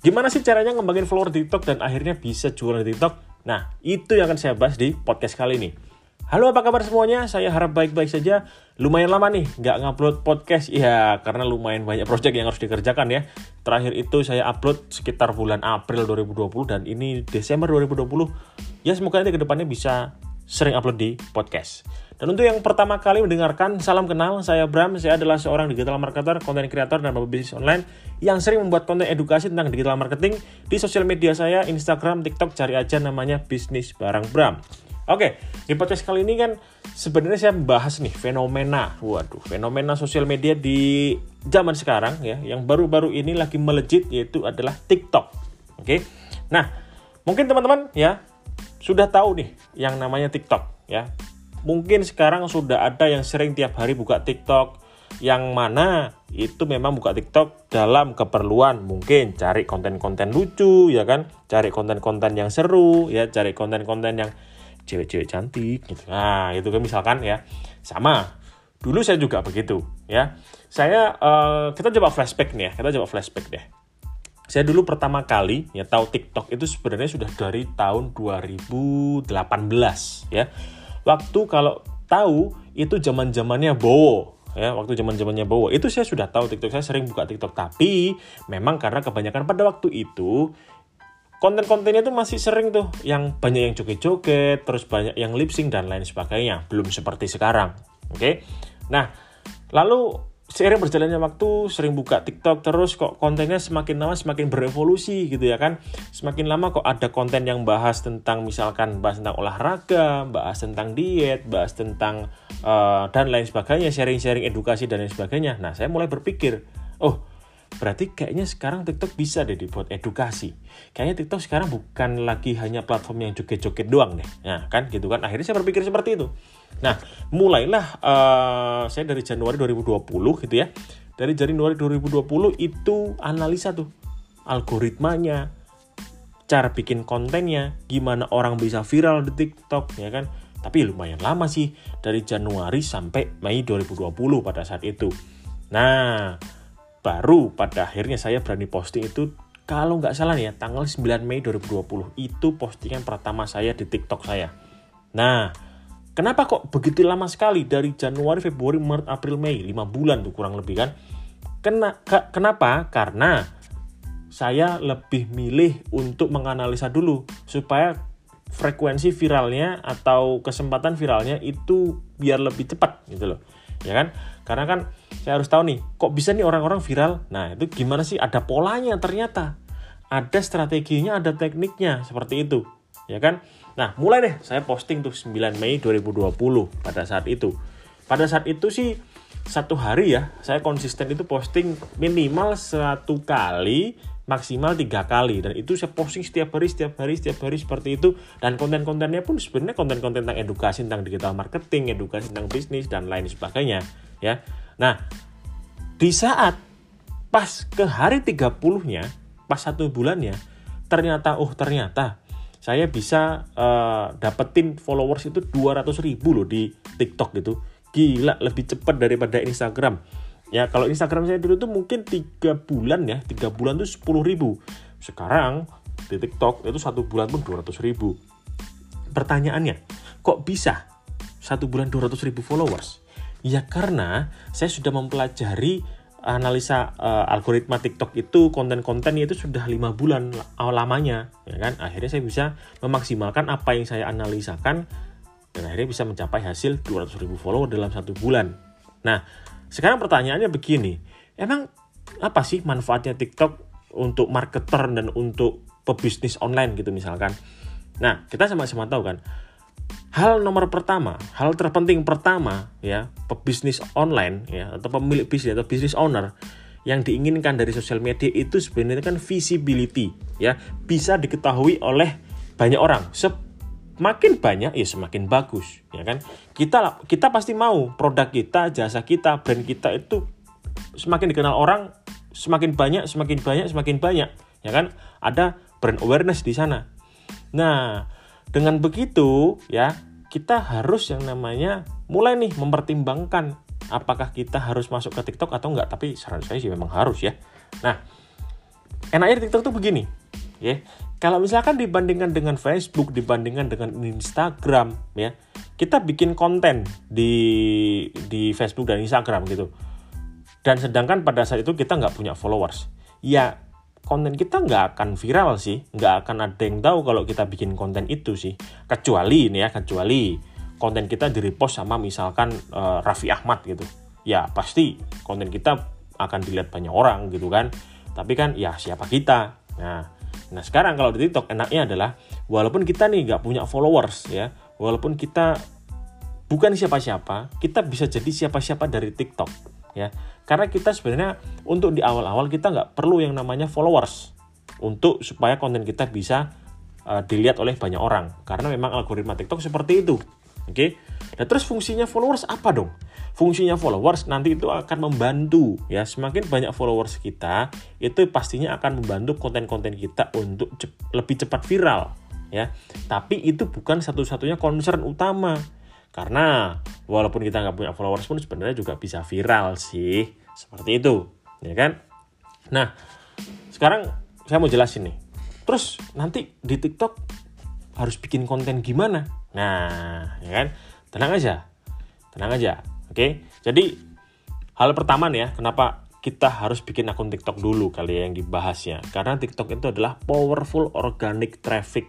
Gimana sih caranya ngembangin follower di TikTok dan akhirnya bisa jualan di TikTok? Nah, itu yang akan saya bahas di podcast kali ini. Halo apa kabar semuanya? Saya harap baik-baik saja. Lumayan lama nih nggak ngupload podcast. Ya, karena lumayan banyak project yang harus dikerjakan ya. Terakhir itu saya upload sekitar bulan April 2020 dan ini Desember 2020. Ya semoga nanti ke depannya bisa sering upload di podcast. Dan untuk yang pertama kali mendengarkan, salam kenal, saya Bram, saya adalah seorang digital marketer, content creator, dan pebisnis online yang sering membuat konten edukasi tentang digital marketing di sosial media saya, Instagram, TikTok, cari aja namanya Bisnis Barang Bram. Oke, di podcast kali ini kan sebenarnya saya membahas nih fenomena, waduh, fenomena sosial media di zaman sekarang ya, yang baru-baru ini lagi melejit yaitu adalah TikTok. Oke, nah mungkin teman-teman ya sudah tahu nih yang namanya TikTok ya. Mungkin sekarang sudah ada yang sering tiap hari buka TikTok yang mana itu memang buka TikTok dalam keperluan mungkin cari konten-konten lucu ya kan, cari konten-konten yang seru ya, cari konten-konten yang cewek-cewek cantik gitu. Nah, itu kan misalkan ya. Sama. Dulu saya juga begitu ya. Saya uh, kita coba flashback nih ya. Kita coba flashback deh saya dulu pertama kali ya tahu TikTok itu sebenarnya sudah dari tahun 2018 ya. Waktu kalau tahu itu zaman-zamannya Bowo ya, waktu zaman-zamannya Bowo. Itu saya sudah tahu TikTok, saya sering buka TikTok, tapi memang karena kebanyakan pada waktu itu konten-kontennya itu masih sering tuh yang banyak yang joget-joget, terus banyak yang lip sync dan lain sebagainya. Belum seperti sekarang. Oke. Okay? Nah, lalu seiring berjalannya waktu sering buka TikTok terus kok kontennya semakin lama semakin berevolusi gitu ya kan. Semakin lama kok ada konten yang bahas tentang misalkan bahas tentang olahraga bahas tentang diet bahas tentang uh, dan lain sebagainya sharing-sharing edukasi dan lain sebagainya. Nah saya mulai berpikir oh berarti kayaknya sekarang TikTok bisa deh dibuat edukasi kayaknya TikTok sekarang bukan lagi hanya platform yang joget-joget doang deh nah kan gitu kan akhirnya saya berpikir seperti itu Nah, mulailah uh, saya dari Januari 2020 gitu ya. Dari Januari 2020 itu analisa tuh algoritmanya, cara bikin kontennya, gimana orang bisa viral di TikTok ya kan. Tapi lumayan lama sih dari Januari sampai Mei 2020 pada saat itu. Nah, baru pada akhirnya saya berani posting itu kalau nggak salah ya tanggal 9 Mei 2020 itu postingan pertama saya di TikTok saya. Nah, Kenapa kok begitu lama sekali dari Januari, Februari, Maret, April, Mei? 5 bulan tuh kurang lebih kan. Kena, ke, kenapa? Karena saya lebih milih untuk menganalisa dulu supaya frekuensi viralnya atau kesempatan viralnya itu biar lebih cepat gitu loh. Ya kan? Karena kan saya harus tahu nih, kok bisa nih orang-orang viral? Nah, itu gimana sih? Ada polanya ternyata. Ada strateginya, ada tekniknya seperti itu. Ya kan? Nah, mulai deh saya posting tuh 9 Mei 2020 pada saat itu. Pada saat itu sih satu hari ya, saya konsisten itu posting minimal satu kali, maksimal tiga kali. Dan itu saya posting setiap hari, setiap hari, setiap hari seperti itu. Dan konten-kontennya pun sebenarnya konten-konten tentang edukasi, tentang digital marketing, edukasi tentang bisnis, dan lain sebagainya. ya. Nah, di saat pas ke hari 30-nya, pas satu bulannya, ternyata, oh ternyata saya bisa uh, dapetin followers itu 200 ribu loh di TikTok gitu gila lebih cepat daripada Instagram ya kalau Instagram saya dulu tuh mungkin tiga bulan ya tiga bulan tuh 10 ribu. Sekarang di TikTok itu satu bulan pun 200 ribu. Pertanyaannya kok bisa satu bulan 200 ribu followers? Ya karena saya sudah mempelajari analisa uh, algoritma TikTok itu konten-kontennya itu sudah lima bulan lamanya ya kan? Akhirnya saya bisa memaksimalkan apa yang saya analisakan dan akhirnya bisa mencapai hasil 200 ribu follower dalam satu bulan. Nah sekarang pertanyaannya begini emang apa sih manfaatnya TikTok untuk marketer dan untuk pebisnis online gitu misalkan nah kita sama-sama tahu kan hal nomor pertama, hal terpenting pertama ya, pebisnis online ya atau pemilik bisnis atau bisnis owner yang diinginkan dari sosial media itu sebenarnya kan visibility ya, bisa diketahui oleh banyak orang. Semakin banyak ya semakin bagus ya kan. Kita kita pasti mau produk kita, jasa kita, brand kita itu semakin dikenal orang, semakin banyak, semakin banyak, semakin banyak ya kan. Ada brand awareness di sana. Nah, dengan begitu ya kita harus yang namanya mulai nih mempertimbangkan apakah kita harus masuk ke TikTok atau enggak tapi saran saya sih memang harus ya nah enaknya di TikTok tuh begini, ya. Kalau misalkan dibandingkan dengan Facebook, dibandingkan dengan Instagram, ya, kita bikin konten di di Facebook dan Instagram gitu. Dan sedangkan pada saat itu kita nggak punya followers, ya konten kita nggak akan viral sih, nggak akan ada yang tahu kalau kita bikin konten itu sih. Kecuali ini ya, kecuali konten kita di repost sama misalkan uh, Raffi Ahmad gitu. Ya pasti konten kita akan dilihat banyak orang gitu kan. Tapi kan ya siapa kita? Nah, nah sekarang kalau di TikTok enaknya adalah walaupun kita nih nggak punya followers ya, walaupun kita bukan siapa-siapa, kita bisa jadi siapa-siapa dari TikTok ya. Karena kita sebenarnya untuk di awal-awal kita nggak perlu yang namanya followers untuk supaya konten kita bisa uh, dilihat oleh banyak orang. Karena memang algoritma TikTok seperti itu. Oke. Nah, terus fungsinya followers apa dong? Fungsinya followers nanti itu akan membantu ya, semakin banyak followers kita, itu pastinya akan membantu konten-konten kita untuk cep lebih cepat viral ya. Tapi itu bukan satu-satunya concern utama. Karena walaupun kita nggak punya followers pun sebenarnya juga bisa viral sih. Seperti itu, ya kan? Nah, sekarang saya mau jelasin nih. Terus nanti di TikTok harus bikin konten gimana? Nah, ya kan? Tenang aja. Tenang aja. Oke. Jadi hal pertama nih ya, kenapa kita harus bikin akun TikTok dulu kali ya yang dibahasnya. Karena TikTok itu adalah powerful organic traffic.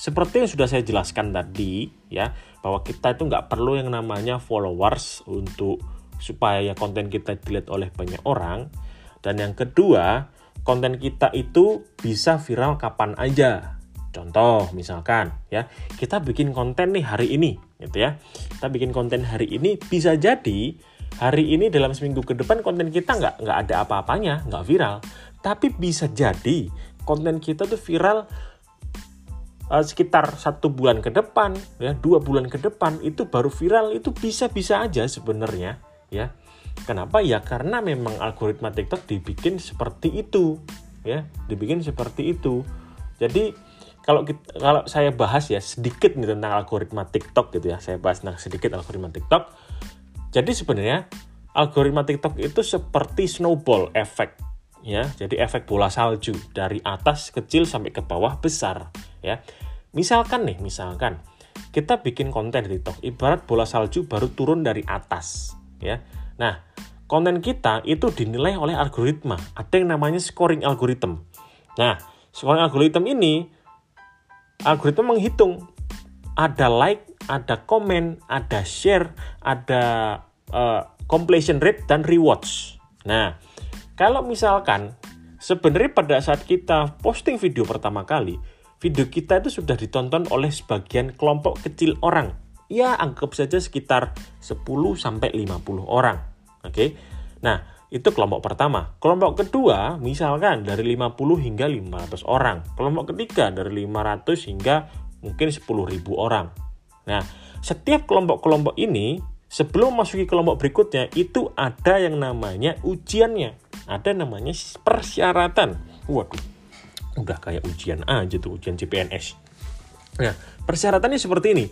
Seperti yang sudah saya jelaskan tadi ya, bahwa kita itu nggak perlu yang namanya followers untuk supaya konten kita dilihat oleh banyak orang. Dan yang kedua, konten kita itu bisa viral kapan aja. Contoh misalkan ya, kita bikin konten nih hari ini gitu ya. Kita bikin konten hari ini bisa jadi hari ini dalam seminggu ke depan konten kita nggak nggak ada apa-apanya, nggak viral. Tapi bisa jadi konten kita tuh viral uh, sekitar satu bulan ke depan ya dua bulan ke depan itu baru viral. Itu bisa-bisa aja sebenarnya ya. Kenapa? Ya karena memang algoritma TikTok dibikin seperti itu ya. Dibikin seperti itu. Jadi kalau kita, kalau saya bahas ya sedikit nih tentang algoritma TikTok gitu ya. Saya bahas tentang sedikit algoritma TikTok. Jadi sebenarnya algoritma TikTok itu seperti snowball efek ya. Jadi efek bola salju dari atas kecil sampai ke bawah besar ya. Misalkan nih, misalkan kita bikin konten di TikTok ibarat bola salju baru turun dari atas ya. Nah, konten kita itu dinilai oleh algoritma. Ada yang namanya scoring algorithm. Nah, scoring algorithm ini algoritma menghitung ada like, ada komen, ada share, ada uh, completion rate dan rewards. Nah, kalau misalkan sebenarnya pada saat kita posting video pertama kali, video kita itu sudah ditonton oleh sebagian kelompok kecil orang. Ya, anggap saja sekitar 10 sampai 50 orang. Oke. Okay? Nah, itu kelompok pertama. Kelompok kedua misalkan dari 50 hingga 500 orang. Kelompok ketiga dari 500 hingga mungkin 10.000 orang. Nah, setiap kelompok-kelompok ini sebelum masuki kelompok berikutnya itu ada yang namanya ujiannya. Ada namanya persyaratan. Waduh, udah kayak ujian aja tuh, ujian CPNS. Nah, persyaratannya seperti ini.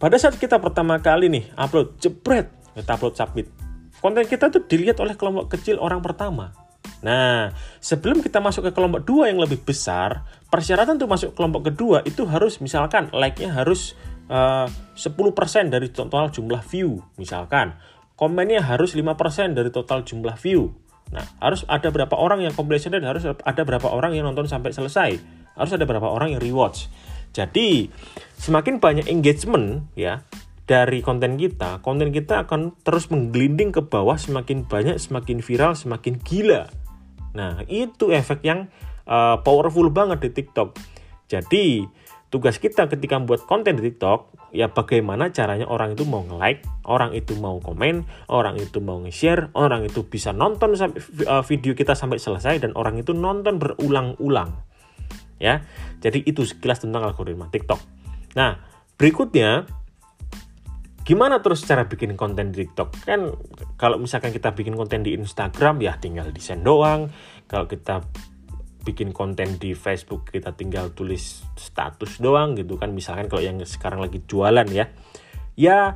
Pada saat kita pertama kali nih upload, jebret, kita upload submit konten kita tuh dilihat oleh kelompok kecil orang pertama. Nah, sebelum kita masuk ke kelompok dua yang lebih besar, persyaratan untuk masuk kelompok kedua itu harus misalkan like-nya harus eh, uh, 10% dari total jumlah view, misalkan. Komennya harus 5% dari total jumlah view. Nah, harus ada berapa orang yang completion dan harus ada berapa orang yang nonton sampai selesai. Harus ada berapa orang yang rewatch. Jadi, semakin banyak engagement ya, dari konten kita, konten kita akan terus menggelinding ke bawah semakin banyak, semakin viral, semakin gila. Nah, itu efek yang uh, powerful banget di TikTok. Jadi, tugas kita ketika membuat konten di TikTok, ya bagaimana caranya orang itu mau nge-like, orang itu mau komen, orang itu mau nge-share, orang itu bisa nonton uh, video kita sampai selesai dan orang itu nonton berulang-ulang. Ya. Jadi itu sekilas tentang algoritma TikTok. Nah, berikutnya Gimana terus cara bikin konten di TikTok? Kan kalau misalkan kita bikin konten di Instagram ya tinggal desain doang. Kalau kita bikin konten di Facebook kita tinggal tulis status doang gitu kan. Misalkan kalau yang sekarang lagi jualan ya. Ya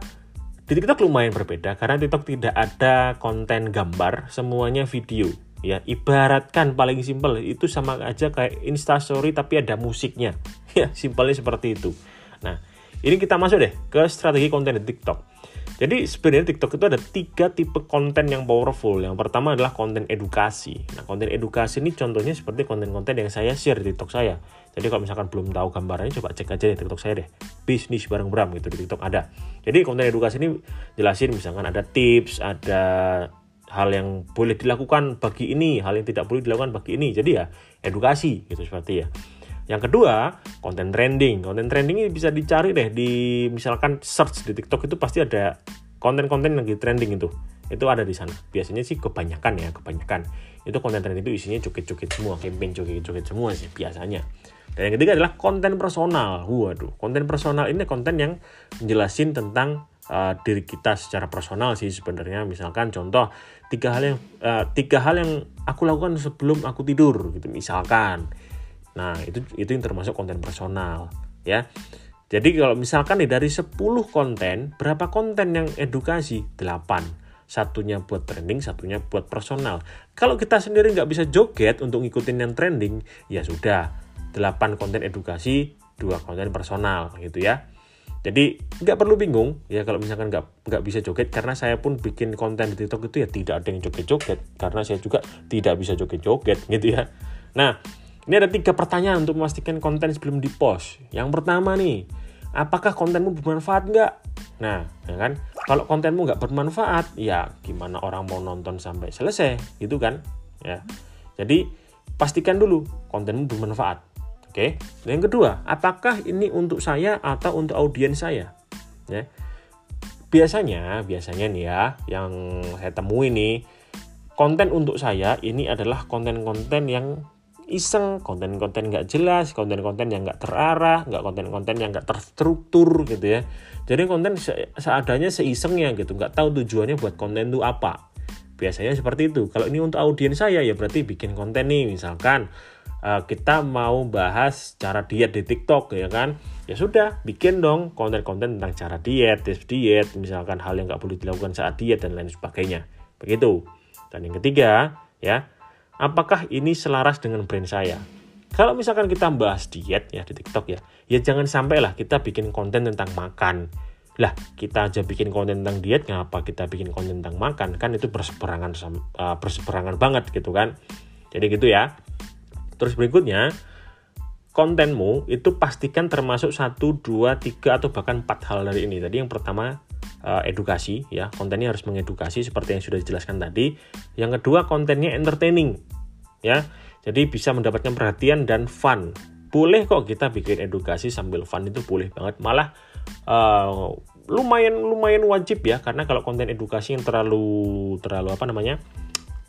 di TikTok lumayan berbeda karena TikTok tidak ada konten gambar, semuanya video. ya ibaratkan paling simpel itu sama aja kayak instastory tapi ada musiknya ya simpelnya seperti itu nah ini kita masuk deh ke strategi konten di TikTok jadi sebenarnya TikTok itu ada tiga tipe konten yang powerful. Yang pertama adalah konten edukasi. Nah, konten edukasi ini contohnya seperti konten-konten yang saya share di TikTok saya. Jadi kalau misalkan belum tahu gambarannya, coba cek aja di TikTok saya deh. Bisnis bareng Bram gitu di TikTok ada. Jadi konten edukasi ini jelasin misalkan ada tips, ada hal yang boleh dilakukan bagi ini, hal yang tidak boleh dilakukan bagi ini. Jadi ya edukasi gitu seperti ya. Yang kedua, konten trending. Konten trending ini bisa dicari deh di misalkan search di TikTok itu pasti ada konten-konten yang lagi trending itu. Itu ada di sana. Biasanya sih kebanyakan ya, kebanyakan. Itu konten trending itu isinya cukit-cukit semua, campaign cukit-cukit semua sih biasanya. Dan yang ketiga adalah konten personal. Waduh, konten personal ini konten yang menjelasin tentang uh, diri kita secara personal sih sebenarnya. Misalkan contoh tiga hal yang uh, tiga hal yang aku lakukan sebelum aku tidur gitu misalkan Nah, itu itu yang termasuk konten personal, ya. Jadi kalau misalkan nih dari 10 konten, berapa konten yang edukasi? 8. Satunya buat trending, satunya buat personal. Kalau kita sendiri nggak bisa joget untuk ngikutin yang trending, ya sudah. 8 konten edukasi, 2 konten personal gitu ya. Jadi nggak perlu bingung ya kalau misalkan nggak nggak bisa joget karena saya pun bikin konten di TikTok itu ya tidak ada yang joget-joget karena saya juga tidak bisa joget-joget gitu ya. Nah ini ada tiga pertanyaan untuk memastikan konten sebelum dipost. Yang pertama nih, apakah kontenmu bermanfaat nggak? Nah, ya kan? Kalau kontenmu nggak bermanfaat, ya gimana orang mau nonton sampai selesai, gitu kan? Ya. Jadi pastikan dulu kontenmu bermanfaat. Oke. Dan yang kedua, apakah ini untuk saya atau untuk audiens saya? Ya. Biasanya, biasanya nih ya, yang saya temui nih, konten untuk saya ini adalah konten-konten yang iseng, konten-konten nggak jelas, konten-konten yang nggak terarah, nggak konten-konten yang nggak terstruktur gitu ya. Jadi konten se seadanya seisengnya gitu, nggak tahu tujuannya buat konten itu apa. Biasanya seperti itu. Kalau ini untuk audiens saya ya berarti bikin konten nih, misalkan uh, kita mau bahas cara diet di TikTok ya kan. Ya sudah, bikin dong konten-konten tentang cara diet, tips diet, misalkan hal yang nggak boleh dilakukan saat diet dan lain sebagainya. Begitu. Dan yang ketiga, ya, apakah ini selaras dengan brand saya? Kalau misalkan kita bahas diet ya di TikTok ya, ya jangan sampai lah kita bikin konten tentang makan. Lah, kita aja bikin konten tentang diet, ngapa kita bikin konten tentang makan? Kan itu berseberangan uh, berseberangan banget gitu kan. Jadi gitu ya. Terus berikutnya, kontenmu itu pastikan termasuk satu, dua, tiga atau bahkan empat hal dari ini. Tadi yang pertama uh, edukasi ya. Kontennya harus mengedukasi seperti yang sudah dijelaskan tadi. Yang kedua kontennya entertaining ya. Jadi bisa mendapatkan perhatian dan fun. Boleh kok kita bikin edukasi sambil fun itu boleh banget. Malah uh, lumayan lumayan wajib ya. Karena kalau konten edukasi yang terlalu terlalu apa namanya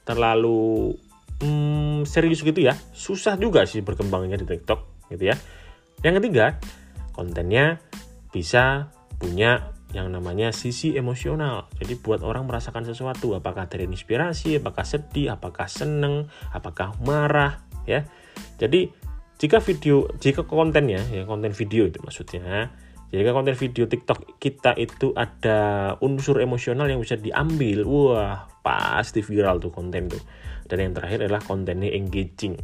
terlalu hmm, serius gitu ya susah juga sih berkembangnya di TikTok gitu ya. Yang ketiga kontennya bisa punya yang namanya sisi emosional. Jadi buat orang merasakan sesuatu, apakah dari inspirasi, apakah sedih, apakah seneng, apakah marah, ya. Jadi jika video, jika kontennya, ya konten video itu maksudnya, jika konten video TikTok kita itu ada unsur emosional yang bisa diambil, wah pasti viral tuh konten tuh. Dan yang terakhir adalah kontennya engaging,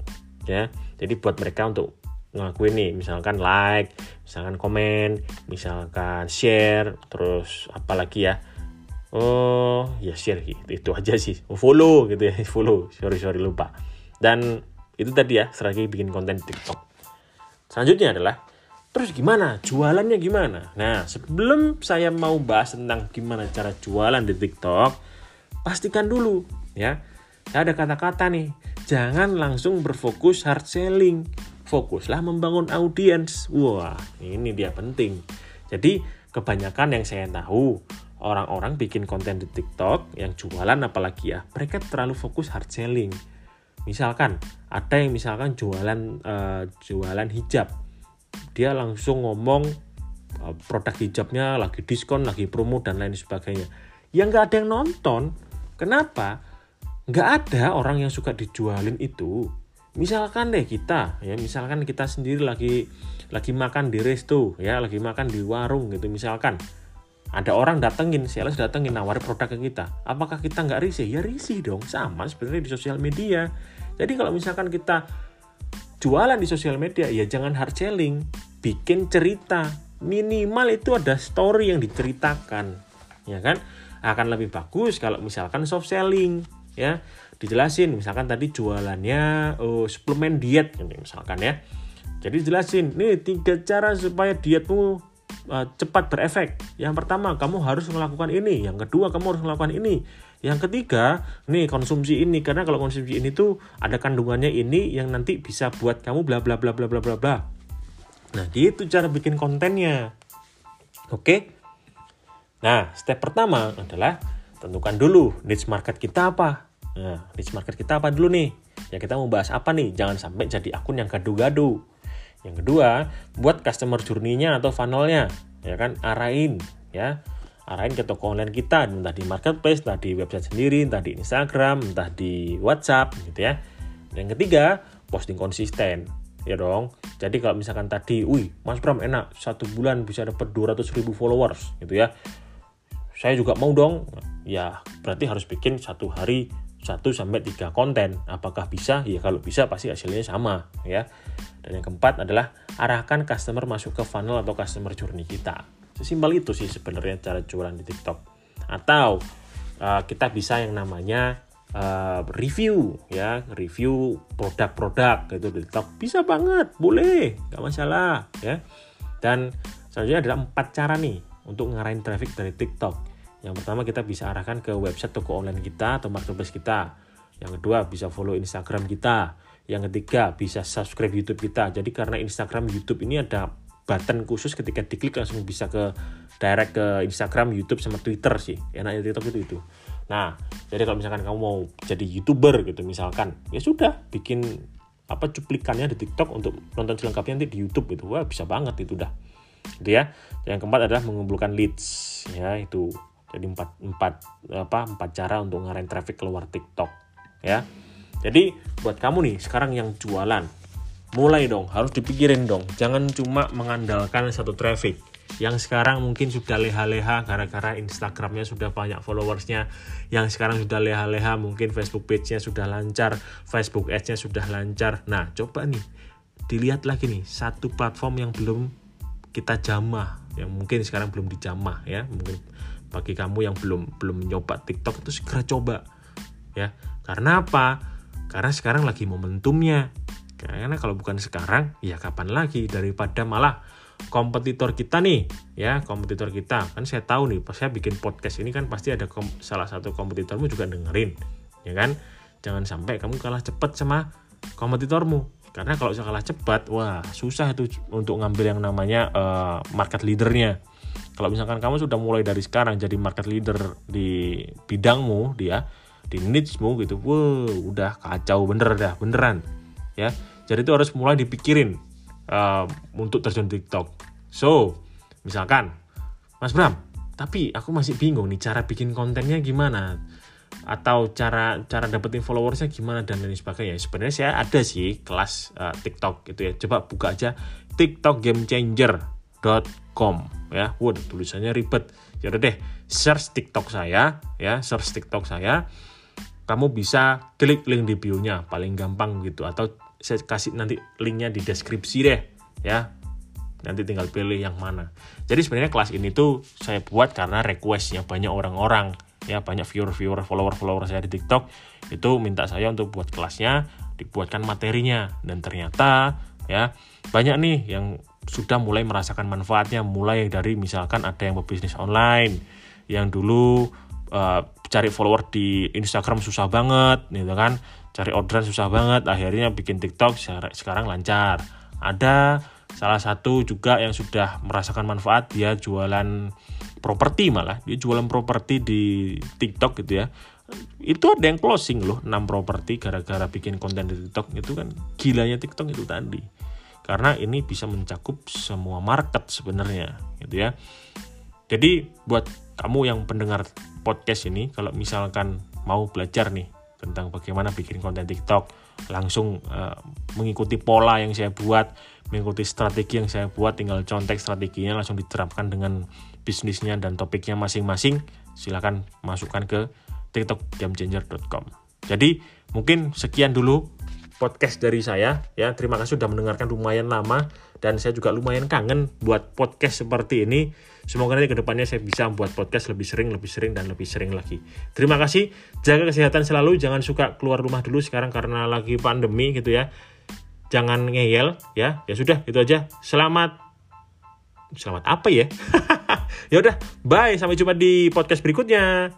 ya. Jadi buat mereka untuk ngelakuin nih misalkan like misalkan komen misalkan share terus apalagi ya? Oh ya share gitu itu aja sih. Follow gitu ya follow. Sorry sorry lupa. Dan itu tadi ya strategi bikin konten TikTok. Selanjutnya adalah terus gimana? Jualannya gimana? Nah sebelum saya mau bahas tentang gimana cara jualan di TikTok pastikan dulu ya. Ada kata-kata nih jangan langsung berfokus hard selling fokuslah membangun audiens. Wah, ini dia penting. Jadi, kebanyakan yang saya tahu, orang-orang bikin konten di TikTok yang jualan apalagi ya, mereka terlalu fokus hard selling. Misalkan ada yang misalkan jualan uh, jualan hijab. Dia langsung ngomong uh, produk hijabnya lagi diskon, lagi promo dan lain sebagainya. Yang nggak ada yang nonton. Kenapa? Nggak ada orang yang suka dijualin itu misalkan deh kita ya misalkan kita sendiri lagi lagi makan di resto ya lagi makan di warung gitu misalkan ada orang datengin, sales datengin nawarin produk ke kita. Apakah kita nggak risih? Ya risih dong, sama sebenarnya di sosial media. Jadi kalau misalkan kita jualan di sosial media, ya jangan hard selling, bikin cerita. Minimal itu ada story yang diceritakan, ya kan? Akan lebih bagus kalau misalkan soft selling, ya. Dijelasin, misalkan tadi jualannya oh, suplemen diet, misalkan ya. Jadi jelasin, nih tiga cara supaya dietmu uh, cepat berefek. Yang pertama, kamu harus melakukan ini. Yang kedua, kamu harus melakukan ini. Yang ketiga, nih konsumsi ini karena kalau konsumsi ini tuh ada kandungannya ini yang nanti bisa buat kamu bla bla bla bla bla bla bla. Nah, itu cara bikin kontennya. Oke. Nah, step pertama adalah tentukan dulu niche market kita apa. Nah, niche market kita apa dulu nih? Ya kita mau bahas apa nih? Jangan sampai jadi akun yang gaduh-gaduh. Yang kedua, buat customer journey-nya atau funnel-nya, ya kan, arahin, ya, arahin ke toko online kita, entah di marketplace, entah di website sendiri, entah di Instagram, entah di WhatsApp, gitu ya. Yang ketiga, posting konsisten, ya dong. Jadi kalau misalkan tadi, wih, Mas Bram enak, satu bulan bisa dapat 200 ribu followers, gitu ya. Saya juga mau dong, ya berarti harus bikin satu hari 1 sampai 3 konten. Apakah bisa? Ya kalau bisa pasti hasilnya sama ya. Dan yang keempat adalah arahkan customer masuk ke funnel atau customer journey kita. Sesimpel itu sih sebenarnya cara jualan di TikTok. Atau uh, kita bisa yang namanya uh, review ya, review produk-produk gitu di TikTok. Bisa banget, boleh, nggak masalah ya. Dan selanjutnya adalah empat cara nih untuk ngarahin traffic dari TikTok yang pertama kita bisa arahkan ke website toko online kita atau marketplace kita. Yang kedua bisa follow Instagram kita. Yang ketiga bisa subscribe YouTube kita. Jadi karena Instagram YouTube ini ada button khusus ketika diklik langsung bisa ke direct ke Instagram, YouTube sama Twitter sih. Enaknya TikTok itu itu. Nah, jadi kalau misalkan kamu mau jadi YouTuber gitu misalkan, ya sudah bikin apa cuplikannya di TikTok untuk nonton selengkapnya nanti di YouTube gitu. Wah, bisa banget itu dah. Gitu ya. Yang keempat adalah mengumpulkan leads ya itu jadi empat, empat, apa, empat cara untuk ngarahin traffic keluar TikTok. Ya. Jadi buat kamu nih sekarang yang jualan, mulai dong, harus dipikirin dong. Jangan cuma mengandalkan satu traffic. Yang sekarang mungkin sudah leha-leha gara-gara Instagramnya sudah banyak followersnya. Yang sekarang sudah leha-leha mungkin Facebook page-nya sudah lancar, Facebook Ads-nya sudah lancar. Nah, coba nih, dilihat lagi nih, satu platform yang belum kita jamah, yang mungkin sekarang belum dijamah ya, mungkin bagi kamu yang belum belum nyoba TikTok itu segera coba ya. Karena apa? Karena sekarang lagi momentumnya. Karena kalau bukan sekarang ya kapan lagi? Daripada malah kompetitor kita nih ya kompetitor kita. Kan saya tahu nih pas saya bikin podcast ini kan pasti ada salah satu kompetitormu juga dengerin ya kan? Jangan sampai kamu kalah cepat sama kompetitormu. Karena kalau saya kalah cepat wah susah itu untuk ngambil yang namanya uh, market leadernya kalau misalkan kamu sudah mulai dari sekarang jadi market leader di bidangmu dia di niche-mu gitu wow udah kacau bener dah beneran ya. Jadi itu harus mulai dipikirin uh, untuk terjun TikTok. So misalkan Mas Bram tapi aku masih bingung nih cara bikin kontennya gimana? Atau cara cara dapetin followersnya gimana? Dan lain sebagainya. Sebenarnya saya ada sih kelas uh, TikTok gitu ya. Coba buka aja TikTok Game Changer com ya. Waduh, tulisannya ribet. Ya deh, search TikTok saya ya, search TikTok saya. Kamu bisa klik link di bio-nya, paling gampang gitu atau saya kasih nanti linknya di deskripsi deh ya. Nanti tinggal pilih yang mana. Jadi sebenarnya kelas ini tuh saya buat karena requestnya banyak orang-orang ya banyak viewer-viewer follower-follower saya di TikTok itu minta saya untuk buat kelasnya dibuatkan materinya dan ternyata ya banyak nih yang sudah mulai merasakan manfaatnya mulai dari misalkan ada yang berbisnis online yang dulu uh, cari follower di Instagram susah banget gitu kan. Cari orderan susah banget akhirnya bikin TikTok sekarang lancar. Ada salah satu juga yang sudah merasakan manfaat dia jualan properti malah. Dia jualan properti di TikTok gitu ya. Itu ada yang closing loh 6 properti gara-gara bikin konten di TikTok itu kan. Gilanya TikTok itu tadi karena ini bisa mencakup semua market sebenarnya gitu ya. Jadi buat kamu yang pendengar podcast ini kalau misalkan mau belajar nih tentang bagaimana bikin konten TikTok langsung uh, mengikuti pola yang saya buat mengikuti strategi yang saya buat tinggal contek strateginya langsung diterapkan dengan bisnisnya dan topiknya masing-masing silahkan masukkan ke tiktokgamchanger.com jadi mungkin sekian dulu podcast dari saya. Ya terima kasih sudah mendengarkan lumayan lama dan saya juga lumayan kangen buat podcast seperti ini. Semoga nanti ke depannya saya bisa buat podcast lebih sering lebih sering dan lebih sering lagi. Terima kasih. Jaga kesehatan selalu. Jangan suka keluar rumah dulu sekarang karena lagi pandemi gitu ya. Jangan ngeyel ya. Ya sudah itu aja. Selamat selamat apa ya? Ya udah bye. Sampai jumpa di podcast berikutnya